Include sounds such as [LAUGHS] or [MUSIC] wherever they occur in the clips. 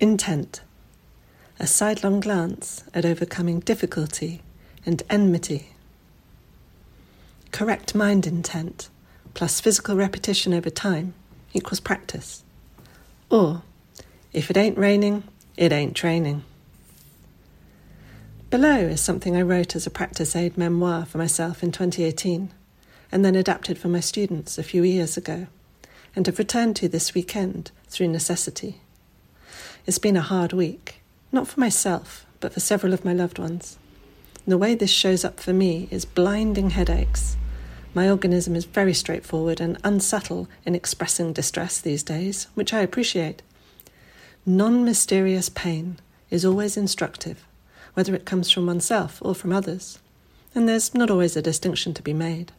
Intent. A sidelong glance at overcoming difficulty and enmity. Correct mind intent plus physical repetition over time equals practice. Or, if it ain't raining, it ain't training. Below is something I wrote as a practice aide-memoire for myself in 2018, and then adapted for my students a few years ago, and have returned to this weekend through necessity. It's been a hard week, not for myself, but for several of my loved ones. The way this shows up for me is blinding headaches. My organism is very straightforward and unsubtle in expressing distress these days, which I appreciate. Non mysterious pain is always instructive, whether it comes from oneself or from others, and there's not always a distinction to be made.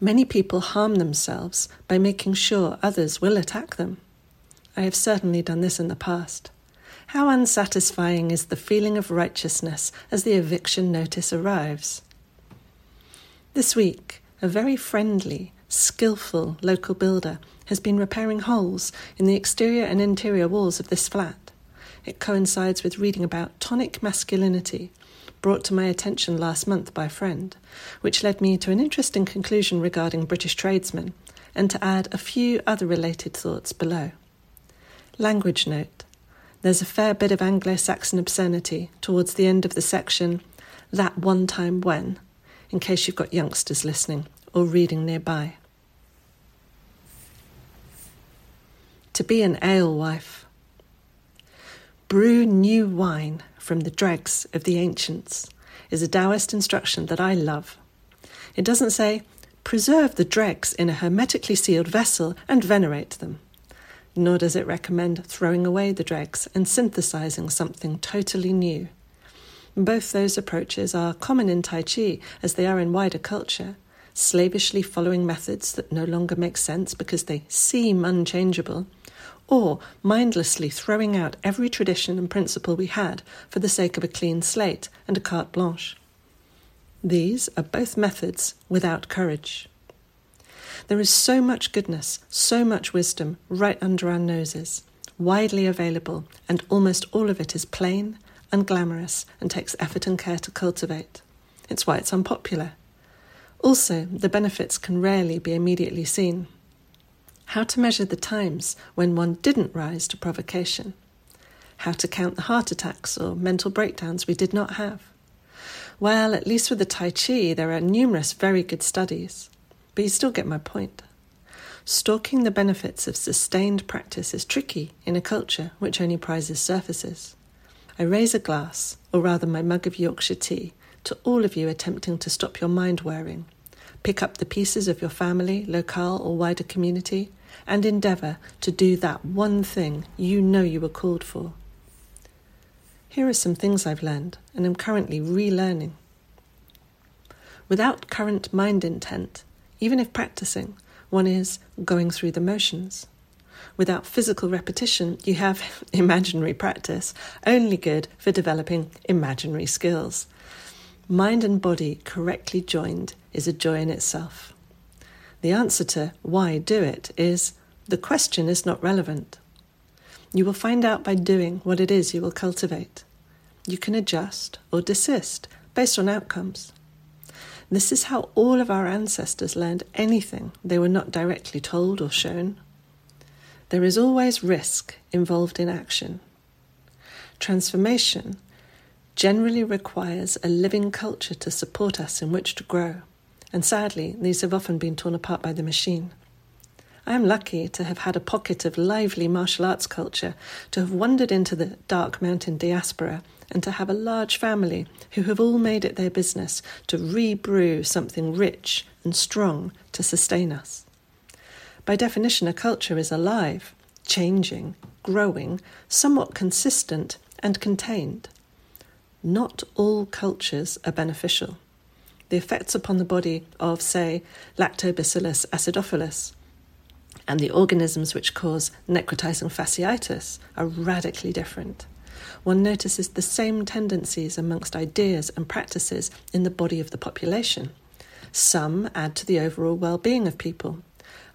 Many people harm themselves by making sure others will attack them. I have certainly done this in the past. How unsatisfying is the feeling of righteousness as the eviction notice arrives? This week, a very friendly, skillful local builder has been repairing holes in the exterior and interior walls of this flat. It coincides with reading about tonic masculinity, brought to my attention last month by a friend, which led me to an interesting conclusion regarding British tradesmen, and to add a few other related thoughts below. Language note there's a fair bit of Anglo Saxon obscenity towards the end of the section, that one time when, in case you've got youngsters listening or reading nearby. To be an alewife. Brew new wine from the dregs of the ancients is a Taoist instruction that I love. It doesn't say, preserve the dregs in a hermetically sealed vessel and venerate them nor does it recommend throwing away the dregs and synthesizing something totally new. Both those approaches are common in Tai Chi as they are in wider culture, slavishly following methods that no longer make sense because they seem unchangeable, or mindlessly throwing out every tradition and principle we had for the sake of a clean slate and a carte blanche. These are both methods without courage. There is so much goodness, so much wisdom right under our noses, widely available, and almost all of it is plain, and glamorous and takes effort and care to cultivate. It's why it's unpopular. Also, the benefits can rarely be immediately seen. How to measure the times when one didn't rise to provocation. How to count the heart attacks or mental breakdowns we did not have. Well, at least with the Tai Chi, there are numerous very good studies. But you still get my point. Stalking the benefits of sustained practice is tricky in a culture which only prizes surfaces. I raise a glass, or rather my mug of Yorkshire tea, to all of you attempting to stop your mind wearing. Pick up the pieces of your family, locale, or wider community, and endeavour to do that one thing you know you were called for. Here are some things I've learned and am currently relearning. Without current mind intent, even if practicing, one is going through the motions. Without physical repetition, you have [LAUGHS] imaginary practice, only good for developing imaginary skills. Mind and body correctly joined is a joy in itself. The answer to why do it is the question is not relevant. You will find out by doing what it is you will cultivate. You can adjust or desist based on outcomes. This is how all of our ancestors learned anything they were not directly told or shown. There is always risk involved in action. Transformation generally requires a living culture to support us in which to grow, and sadly, these have often been torn apart by the machine. I am lucky to have had a pocket of lively martial arts culture, to have wandered into the dark mountain diaspora and to have a large family who have all made it their business to rebrew something rich and strong to sustain us. By definition, a culture is alive, changing, growing, somewhat consistent, and contained. Not all cultures are beneficial. The effects upon the body of, say, Lactobacillus acidophilus and the organisms which cause necrotizing fasciitis are radically different one notices the same tendencies amongst ideas and practices in the body of the population. Some add to the overall well being of people.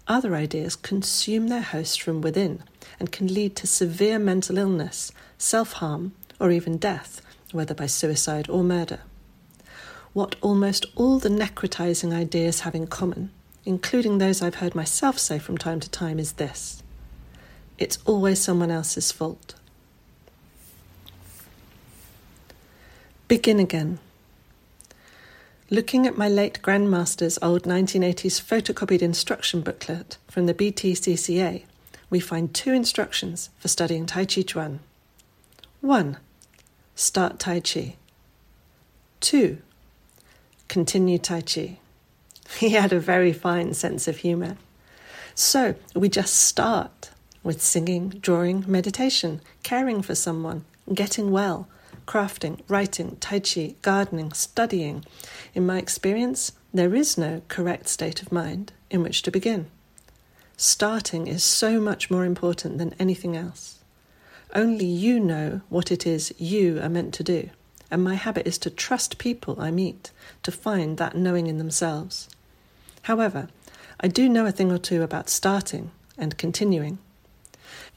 Other ideas consume their host from within and can lead to severe mental illness, self harm, or even death, whether by suicide or murder. What almost all the necrotizing ideas have in common, including those I've heard myself say from time to time, is this it's always someone else's fault. Begin again. Looking at my late grandmaster's old 1980s photocopied instruction booklet from the BTCCA, we find two instructions for studying Tai Chi Chuan. 1. Start Tai Chi. 2. Continue Tai Chi. [LAUGHS] He had a very fine sense of humour. So we just start with singing, drawing, meditation, caring for someone, getting well, crafting, writing, tai chi, gardening, studying. In my experience, there is no correct state of mind in which to begin. Starting is so much more important than anything else. Only you know what it is you are meant to do, and my habit is to trust people I meet to find that knowing in themselves. However, I do know a thing or two about starting and continuing.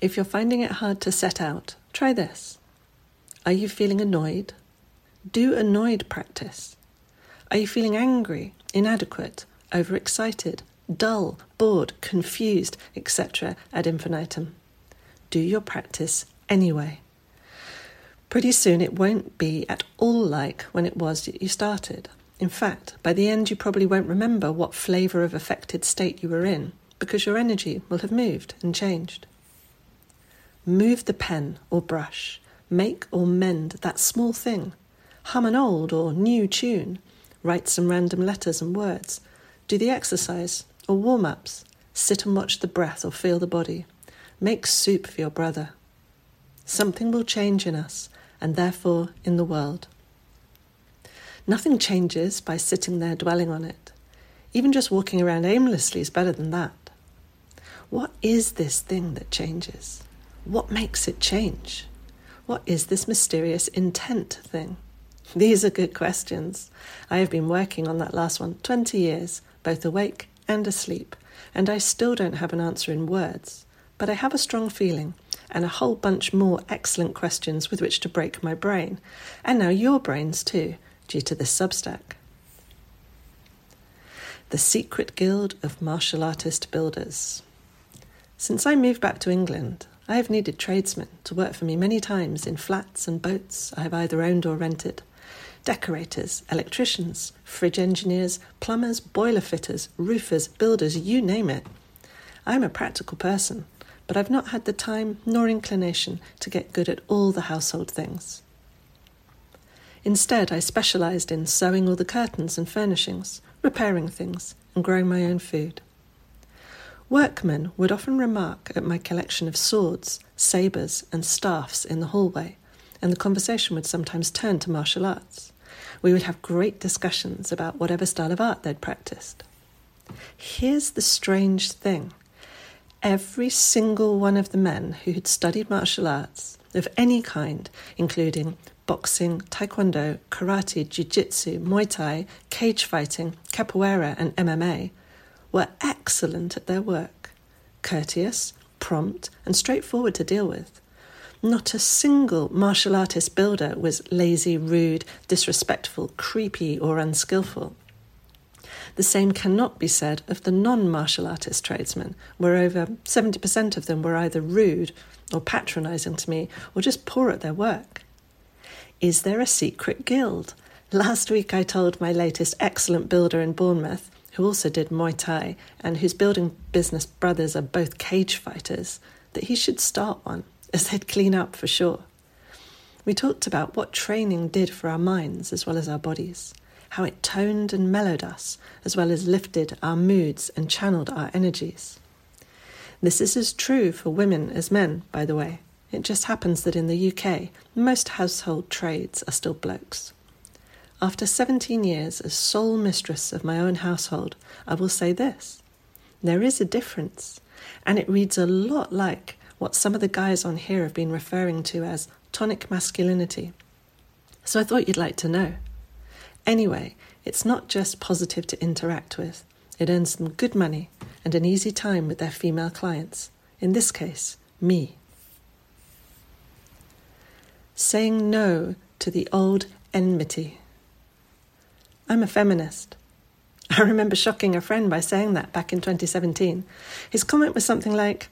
If you're finding it hard to set out, try this. Are you feeling annoyed? Do annoyed practice. Are you feeling angry, inadequate, overexcited, dull, bored, confused, etc. ad infinitum? Do your practice anyway. Pretty soon it won't be at all like when it was that you started. In fact, by the end, you probably won't remember what flavour of affected state you were in because your energy will have moved and changed. Move the pen or brush. Make or mend that small thing, hum an old or new tune, write some random letters and words, do the exercise or warm ups, sit and watch the breath or feel the body, make soup for your brother. Something will change in us and therefore in the world. Nothing changes by sitting there dwelling on it. Even just walking around aimlessly is better than that. What is this thing that changes? What makes it change? What is this mysterious intent thing? These are good questions. I have been working on that last one 20 years, both awake and asleep, and I still don't have an answer in words. But I have a strong feeling and a whole bunch more excellent questions with which to break my brain, and now your brains too, due to this Substack. The Secret Guild of Martial Artist Builders. Since I moved back to England, I have needed tradesmen to work for me many times in flats and boats I have either owned or rented. Decorators, electricians, fridge engineers, plumbers, boiler fitters, roofers, builders, you name it. I am a practical person, but I've not had the time nor inclination to get good at all the household things. Instead, I specialised in sewing all the curtains and furnishings, repairing things, and growing my own food. Workmen would often remark at my collection of swords, sabres, and staffs in the hallway, and the conversation would sometimes turn to martial arts. We would have great discussions about whatever style of art they'd practiced. Here's the strange thing every single one of the men who had studied martial arts of any kind, including boxing, taekwondo, karate, jiu jitsu, muay thai, cage fighting, capoeira, and MMA, were excellent at their work, courteous, prompt, and straightforward to deal with. Not a single martial artist builder was lazy, rude, disrespectful, creepy, or unskillful. The same cannot be said of the non martial artist tradesmen, where over 70% of them were either rude or patronising to me or just poor at their work. Is there a secret guild? Last week I told my latest excellent builder in Bournemouth who also did Muay Thai and whose building business brothers are both cage fighters, that he should start one, [LAUGHS] as they'd clean up for sure. We talked about what training did for our minds as well as our bodies, how it toned and mellowed us, as well as lifted our moods and channeled our energies. This is as true for women as men, by the way. It just happens that in the UK, most household trades are still blokes. After 17 years as sole mistress of my own household, I will say this there is a difference, and it reads a lot like what some of the guys on here have been referring to as tonic masculinity. So I thought you'd like to know. Anyway, it's not just positive to interact with, it earns them good money and an easy time with their female clients, in this case, me. Saying no to the old enmity. I'm a feminist. [LAUGHS] I remember shocking a friend by saying that back in 2017. His comment was something like,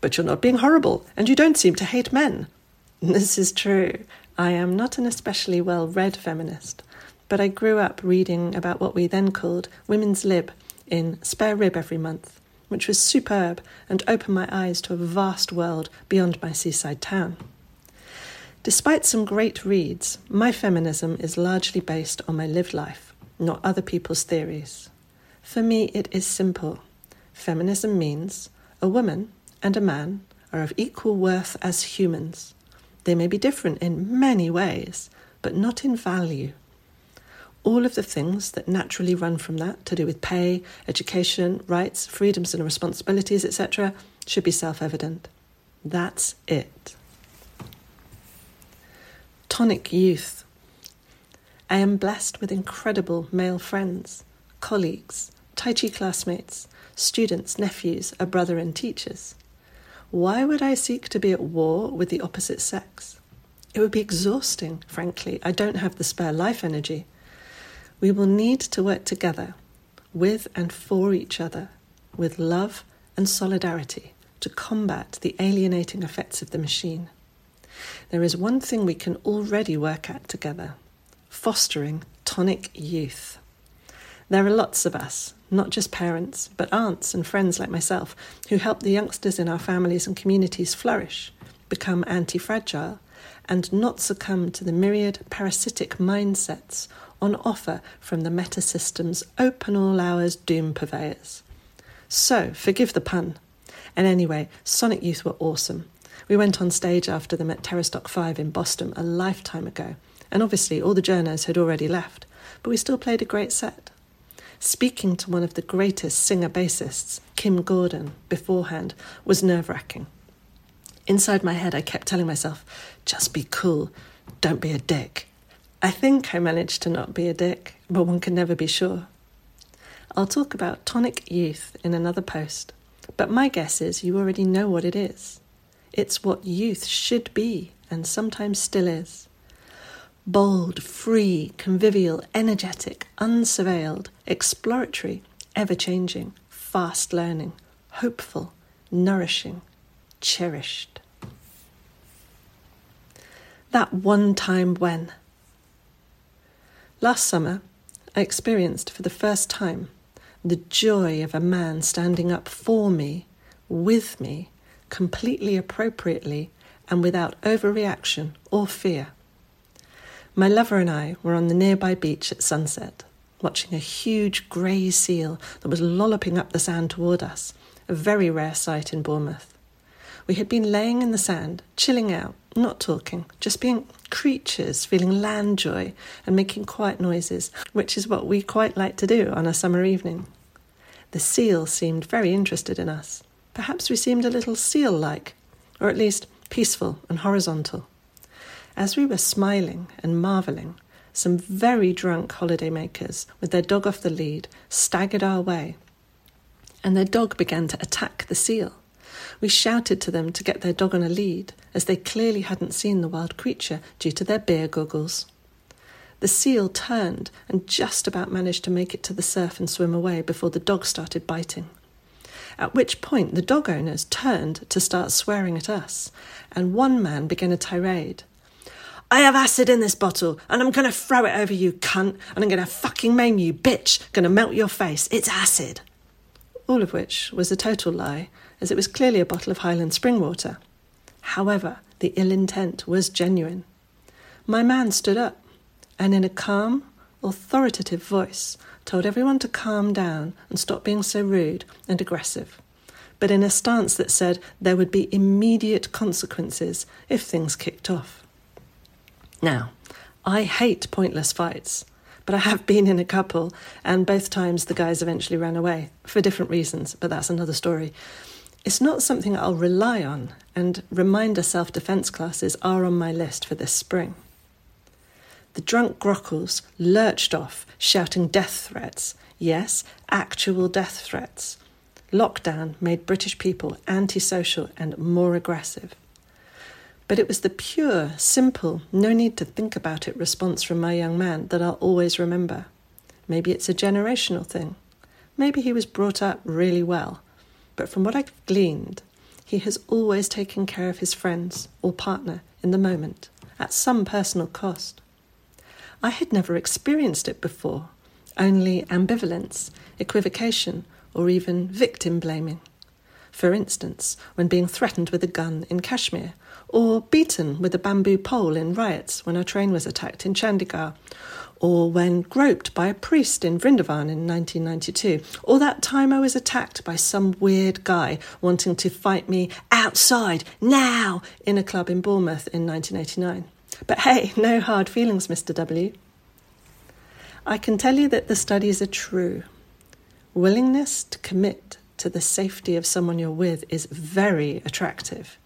But you're not being horrible, and you don't seem to hate men. [LAUGHS] This is true. I am not an especially well read feminist, but I grew up reading about what we then called women's lib in Spare Rib every month, which was superb and opened my eyes to a vast world beyond my seaside town. Despite some great reads, my feminism is largely based on my lived life, not other people's theories. For me, it is simple. Feminism means a woman and a man are of equal worth as humans. They may be different in many ways, but not in value. All of the things that naturally run from that, to do with pay, education, rights, freedoms and responsibilities, etc., should be self evident. That's it. Tonic youth. I am blessed with incredible male friends, colleagues, Tai Chi classmates, students, nephews, a brother, and teachers. Why would I seek to be at war with the opposite sex? It would be exhausting, frankly. I don't have the spare life energy. We will need to work together, with and for each other, with love and solidarity, to combat the alienating effects of the machine. There is one thing we can already work at together fostering tonic youth. There are lots of us, not just parents, but aunts and friends like myself, who help the youngsters in our families and communities flourish, become anti fragile, and not succumb to the myriad parasitic mindsets on offer from the meta system's open all hours doom purveyors. So, forgive the pun. And anyway, Sonic Youth were awesome. We went on stage after them at Terrastock 5 in Boston a lifetime ago, and obviously all the journos had already left, but we still played a great set speaking to one of the greatest singer bassists, Kim Gordon, beforehand was nerve wracking. Inside my head, I kept telling myself, just be cool, don't be a dick. I think I managed to not be a dick, but one can never be sure. I'll talk about tonic youth in another post, but my guess is you already know what it is. It's what youth should be, and sometimes still is bold, free, convivial, energetic, unsurveilled, exploratory, ever changing, fast learning, hopeful, nourishing, cherished. That one time when. Last summer, I experienced for the first time the joy of a man standing up for me, with me, completely appropriately, and without overreaction or fear. My lover and I were on the nearby beach at sunset, watching a huge grey seal that was lolloping up the sand toward us, a very rare sight in Bournemouth. We had been laying in the sand, chilling out, not talking, just being creatures, feeling land joy and making quiet noises, which is what we quite like to do on a summer evening. The seal seemed very interested in us. Perhaps we seemed a little seal like, or at least peaceful and horizontal. As we were smiling and marvelling, some very drunk holidaymakers, with their dog off the lead, staggered our way, and their dog began to attack the seal. We shouted to them to get their dog on a lead, as they clearly hadn't seen the wild creature due to their beer goggles. The seal turned and just about managed to make it to the surf and swim away before the dog started biting. At which point the dog owners turned to start swearing at us, and one man began a tirade. I have acid in this bottle and I'm to throw it over you, cunt, and I'm to fucking maim you, bitch, to melt your face. It's acid. All of which was a total lie, as it was clearly a bottle of Highland spring water. However, the ill intent was genuine. My man stood up and, in a calm, authoritative voice, told everyone to calm down and stop being so rude and aggressive, but in a stance that said there would be immediate consequences if things kicked off. Now, I hate pointless fights, but I have been in a couple, and both times the guys eventually ran away for different reasons, but that's another story. It's not something I'll rely on, and reminder self defence classes are on my list for this spring. The drunk grockles lurched off, shouting death threats. Yes, actual death threats. Lockdown made British people antisocial and more aggressive. But it was the pure, simple, no need to think about it response from my young man that I'll always remember. Maybe it's a generational thing. Maybe he was brought up really well. But from what I've gleaned, he has always taken care of his friends or partner in the moment, at some personal cost. I had never experienced it before, only ambivalence, equivocation, or even victim blaming. For instance, when being threatened with a gun in Kashmir, or beaten with a bamboo pole in riots when our train was attacked in Chandigarh, or when groped by a priest in Vrindavan in 1992, or that time I was attacked by some weird guy wanting to fight me outside, now, in a club in Bournemouth in 1989. But hey, no hard feelings, Mr. W. I can tell you that the studies are true. Willingness to commit to the safety of someone you're with is very attractive.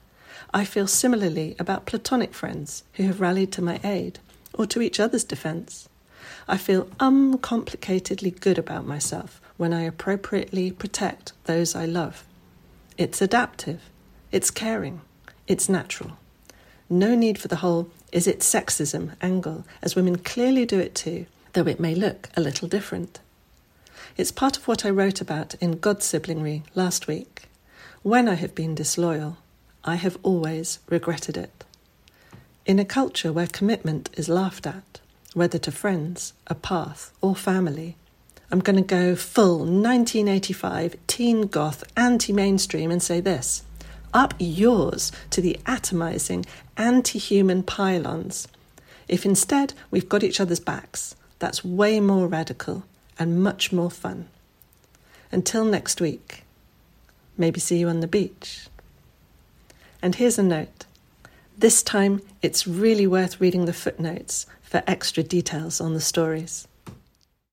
I feel similarly about platonic friends who have rallied to my aid or to each other's defence. I feel uncomplicatedly good about myself when I appropriately protect those I love. It's adaptive, it's caring, it's natural. No need for the whole is it sexism angle, as women clearly do it too, though it may look a little different. It's part of what I wrote about in God Siblingry last week. When I have been disloyal, I have always regretted it. In a culture where commitment is laughed at, whether to friends, a path, or family, I'm going to go full 1985 teen goth anti mainstream and say this up yours to the atomizing anti human pylons. If instead we've got each other's backs, that's way more radical and much more fun. Until next week, maybe see you on the beach. And here's a note this time it's really worth reading the footnotes for extra details on the stories.